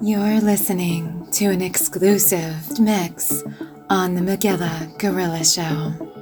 You're listening to an exclusive mix on the Magilla Gorilla Show.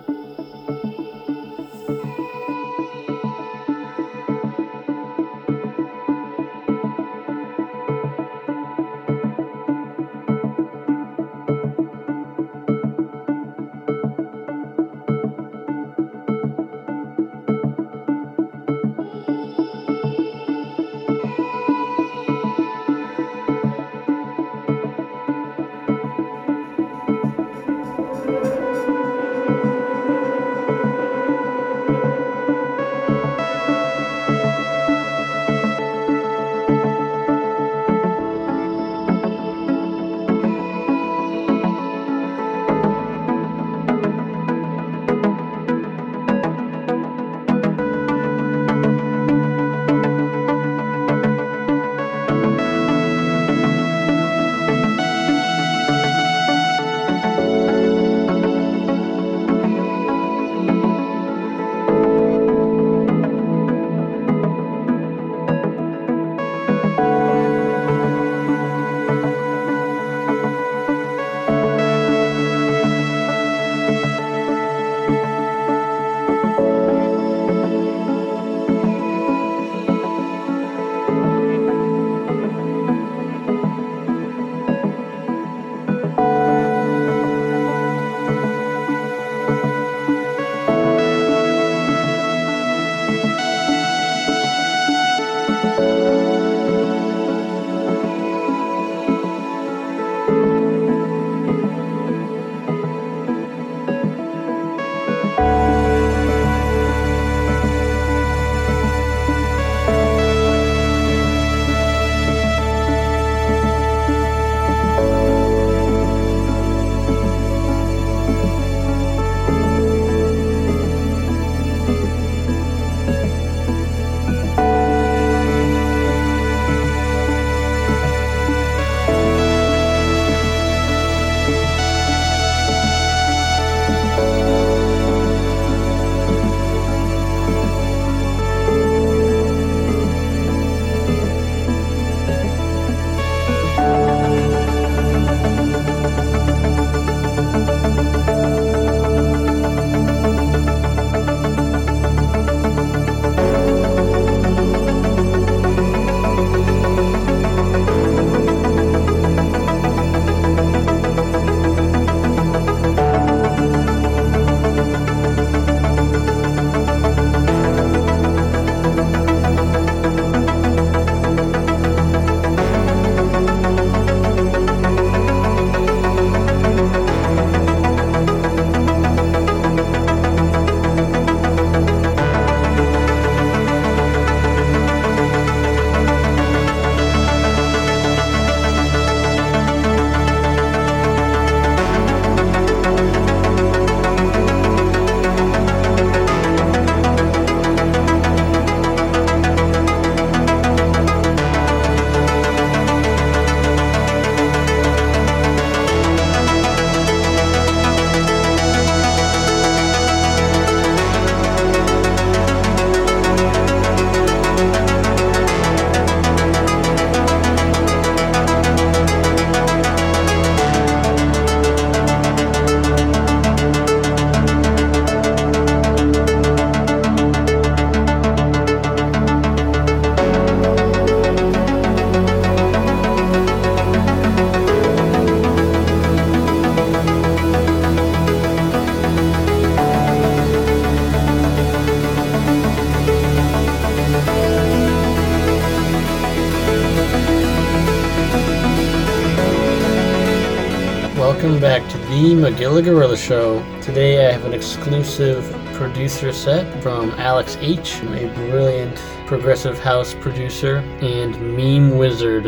The Gorilla Show. Today I have an exclusive producer set from Alex H., a brilliant progressive house producer and meme wizard.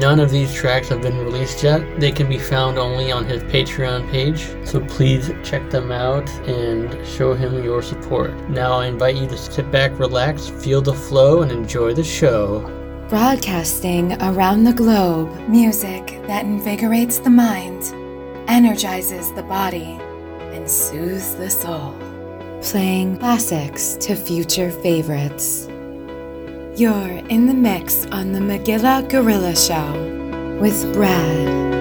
None of these tracks have been released yet. They can be found only on his Patreon page, so please check them out and show him your support. Now I invite you to sit back, relax, feel the flow, and enjoy the show. Broadcasting around the globe, music that invigorates the mind energizes the body, and soothes the soul. Playing classics to future favorites. You're in the mix on the Magilla Gorilla Show. with Brad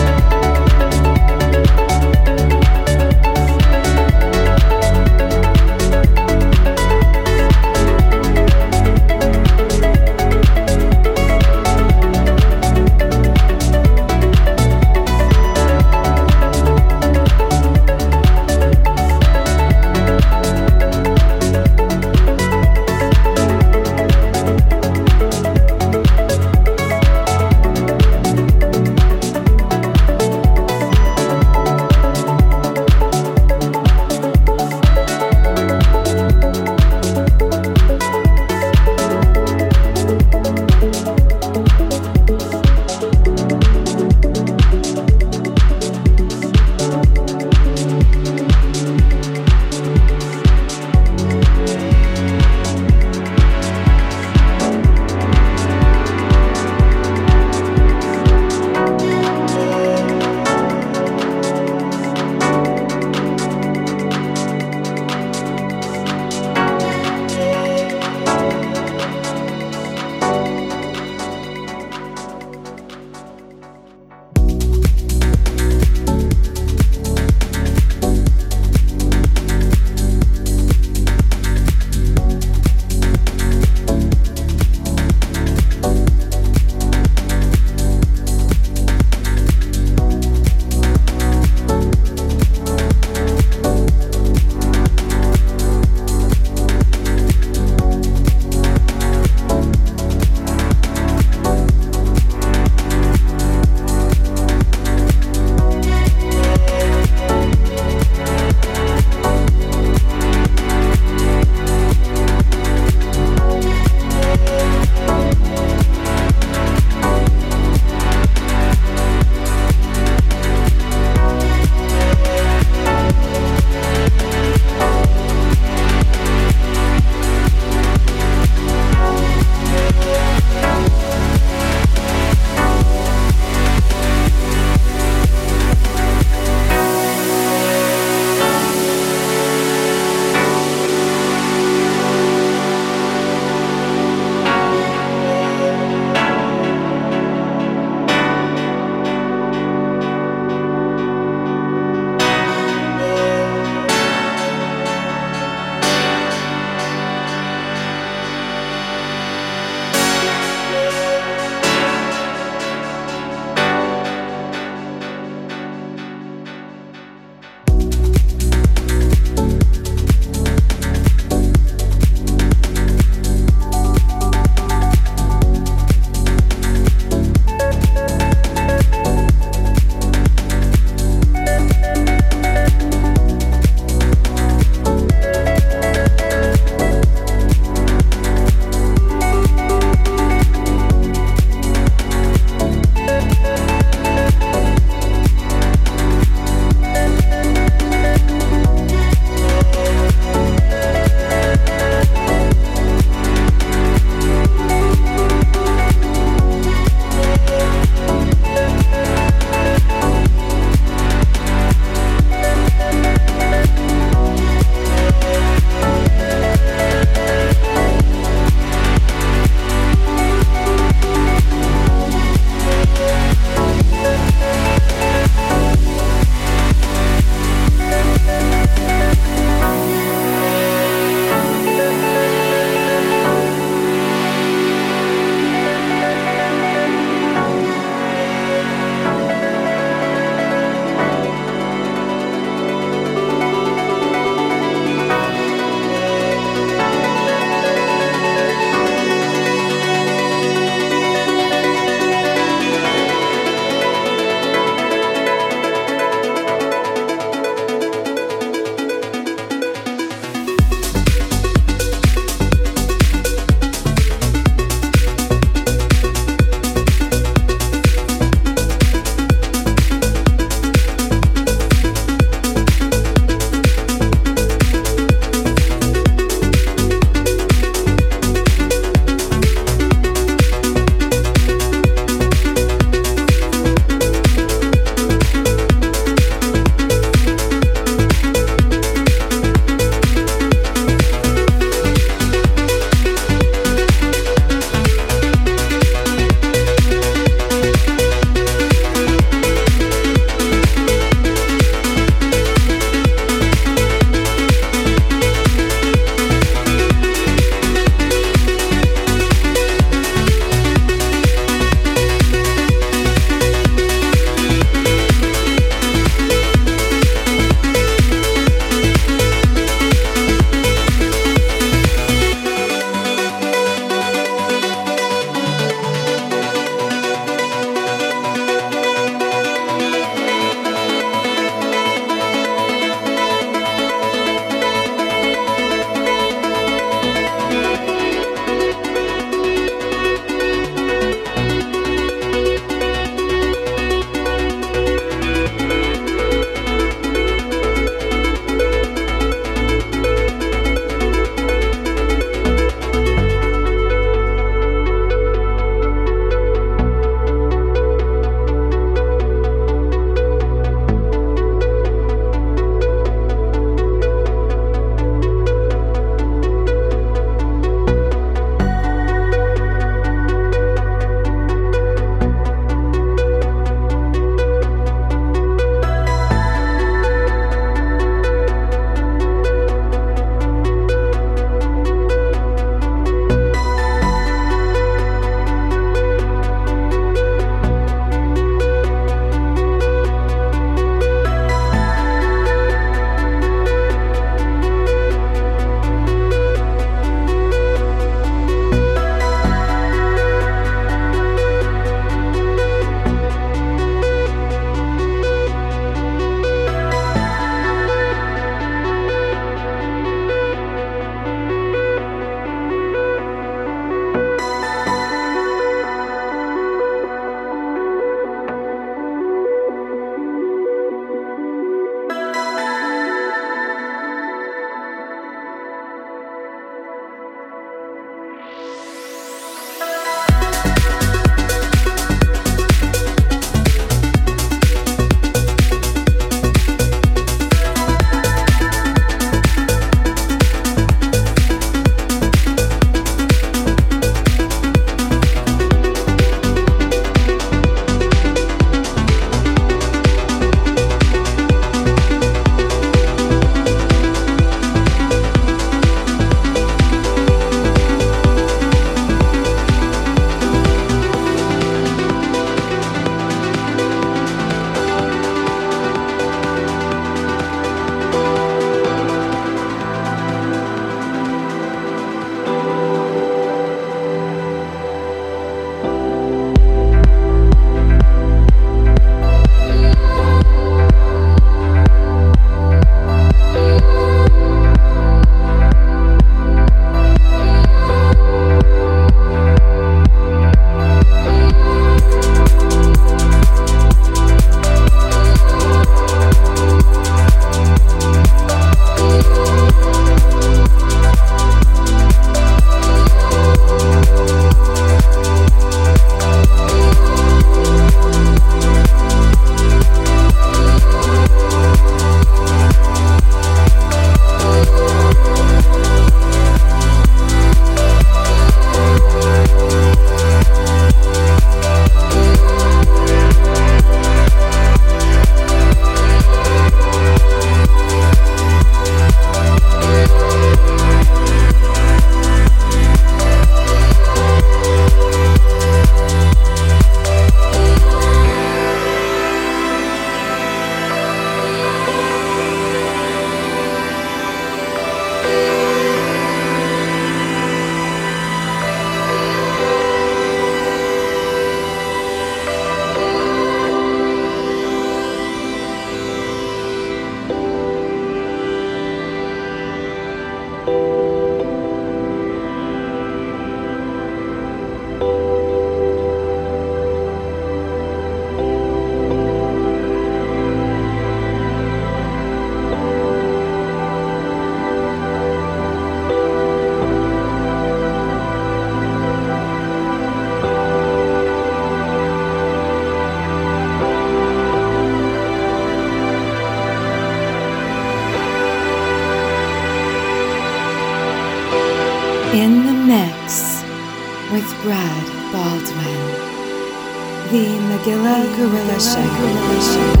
Gorilla Show.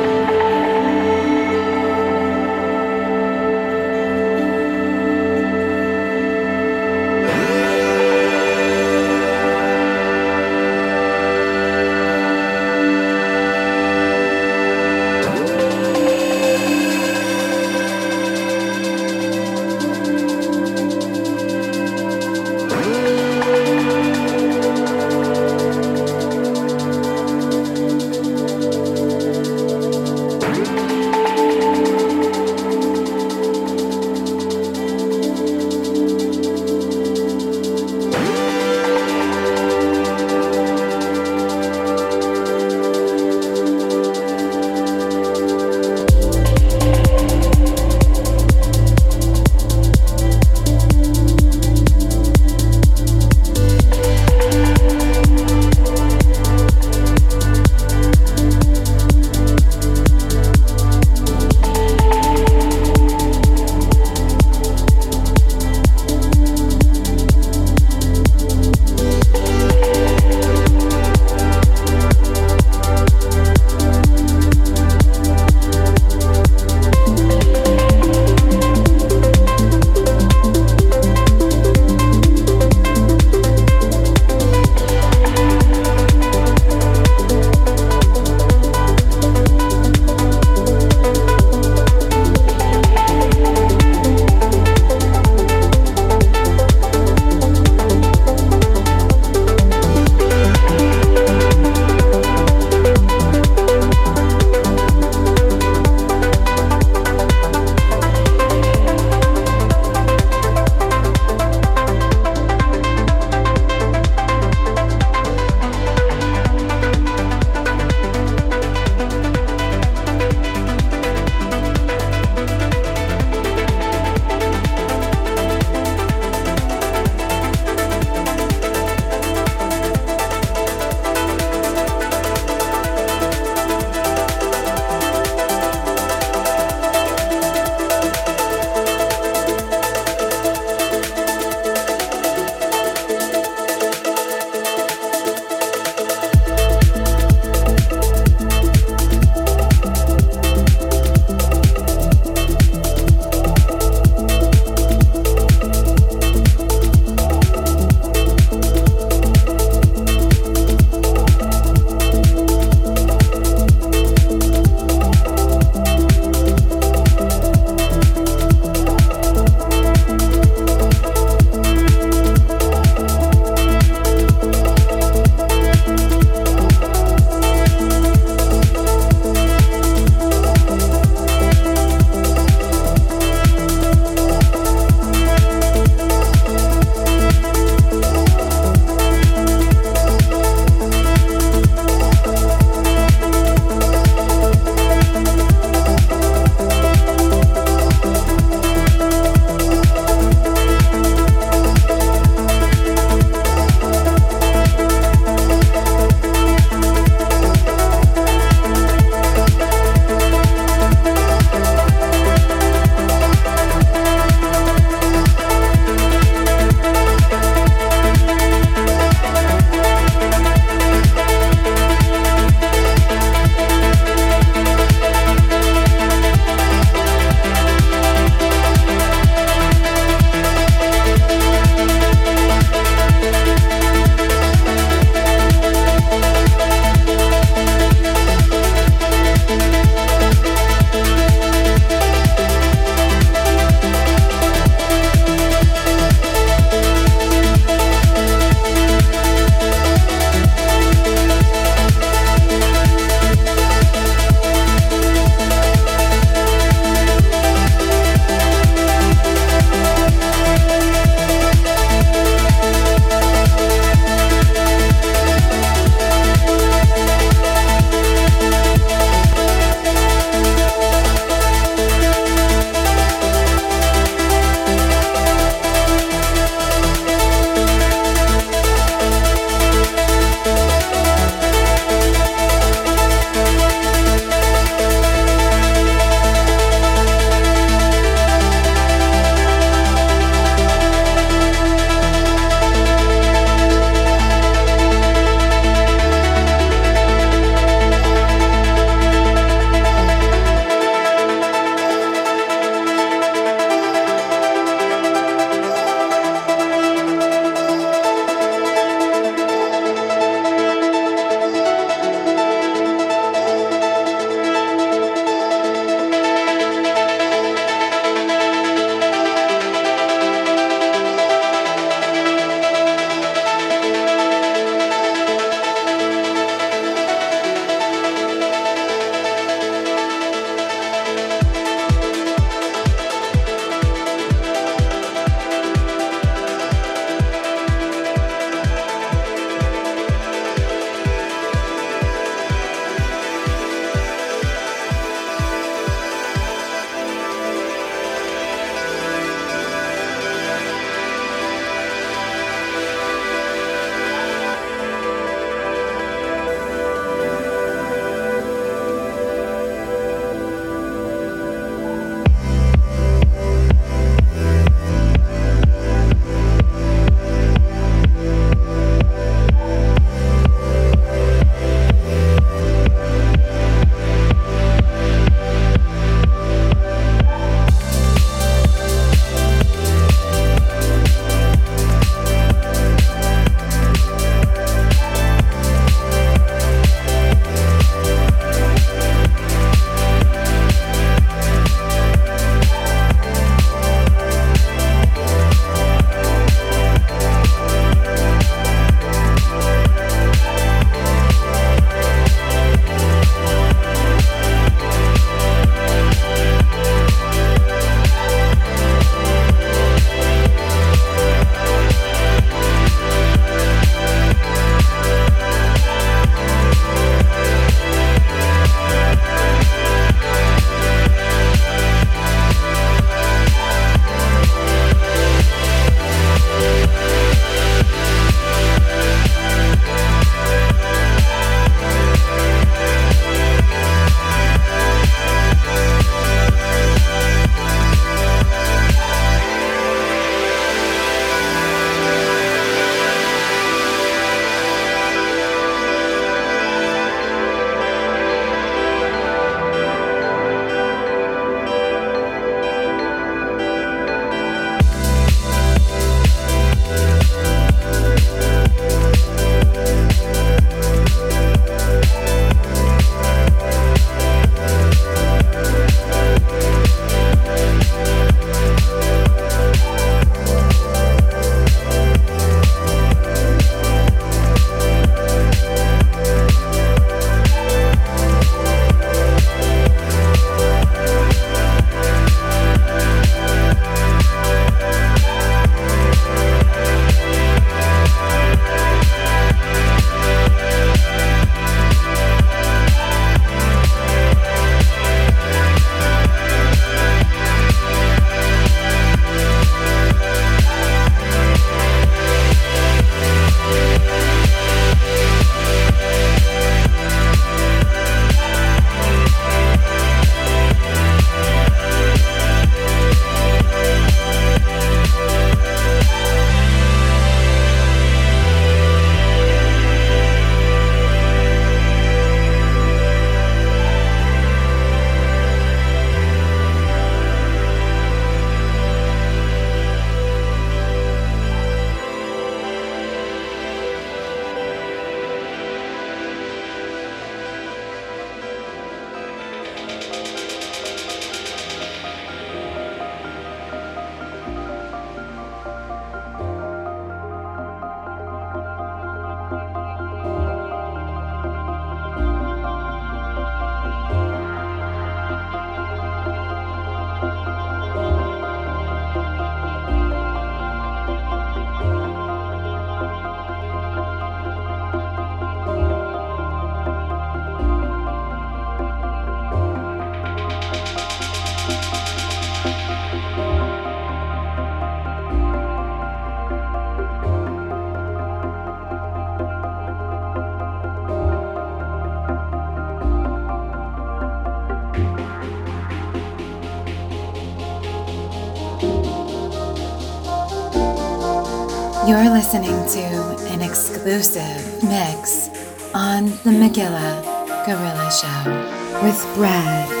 To an exclusive mix on the Megillah Gorilla Show with Brad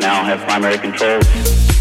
now have primary control.